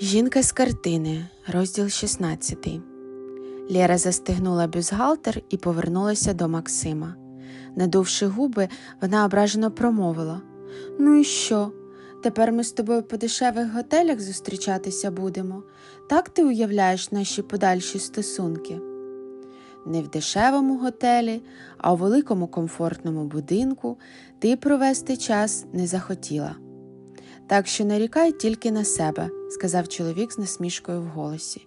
Жінка з картини, розділ 16. Лєра застигнула бюстгальтер і повернулася до Максима. Надувши губи, вона ображено промовила Ну і що? Тепер ми з тобою по дешевих готелях зустрічатися будемо. Так ти уявляєш наші подальші стосунки? Не в дешевому готелі, а у великому комфортному будинку ти провести час не захотіла. Так що нарікай тільки на себе, сказав чоловік з насмішкою в голосі.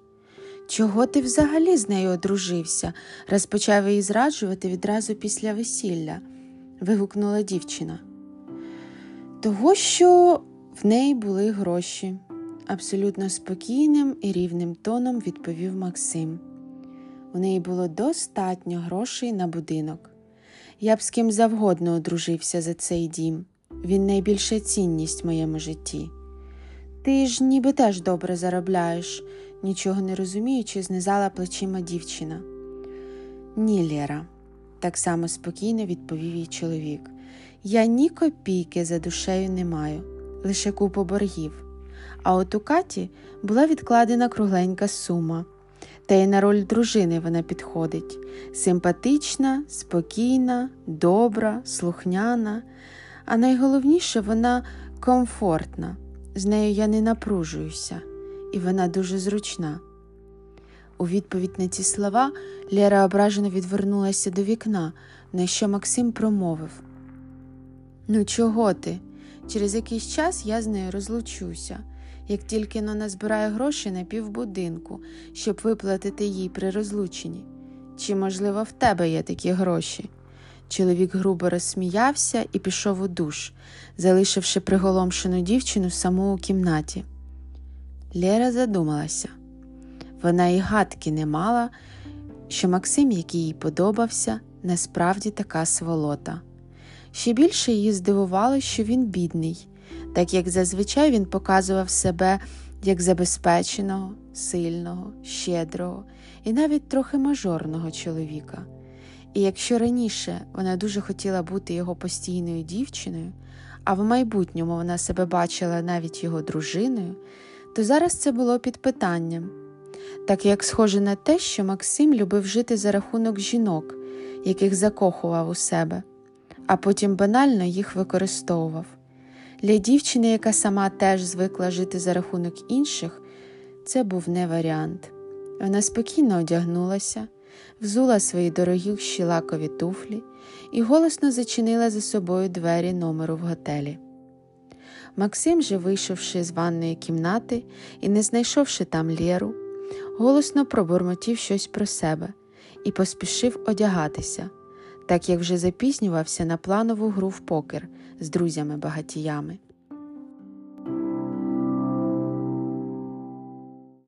Чого ти взагалі з нею одружився? раз почав її зраджувати відразу після весілля, вигукнула дівчина. Того, що в неї були гроші, абсолютно спокійним і рівним тоном відповів Максим. У неї було достатньо грошей на будинок. Я б з ким завгодно одружився за цей дім. Він найбільша цінність в моєму житті. Ти ж ніби теж добре заробляєш, нічого не розуміючи, знизала плечима дівчина. Ні, Лєра, так само спокійно відповів їй чоловік. Я ні копійки за душею не маю, лише купу боргів. А от у Каті була відкладена кругленька сума. Та й на роль дружини вона підходить симпатична, спокійна, добра, слухняна, а найголовніше вона комфортна. З нею я не напружуюся, і вона дуже зручна. У відповідь на ці слова Лєра ображено відвернулася до вікна, на що Максим промовив Ну, чого ти? Через якийсь час я з нею розлучуся, як тільки но назбирає гроші на півбудинку, щоб виплатити їй при розлученні. Чи, можливо, в тебе є такі гроші? Чоловік грубо розсміявся і пішов у душ, залишивши приголомшену дівчину саму у кімнаті. Лєра задумалася. Вона і гадки не мала, що Максим, який їй подобався, насправді така сволота. Ще більше її здивувало, що він бідний, так як зазвичай він показував себе як забезпеченого, сильного, щедрого і навіть трохи мажорного чоловіка. І якщо раніше вона дуже хотіла бути його постійною дівчиною, а в майбутньому вона себе бачила навіть його дружиною, то зараз це було під питанням, так як схоже на те, що Максим любив жити за рахунок жінок, яких закохував у себе, а потім банально їх використовував. Для дівчини, яка сама теж звикла жити за рахунок інших, це був не варіант. Вона спокійно одягнулася, взула свої дорогі щілакові туфлі і голосно зачинила за собою двері номеру в готелі. Максим же, вийшовши з ванної кімнати і не знайшовши там Лєру, голосно пробурмотів щось про себе і поспішив одягатися, так як вже запізнювався на планову гру в покер з друзями-багатіями.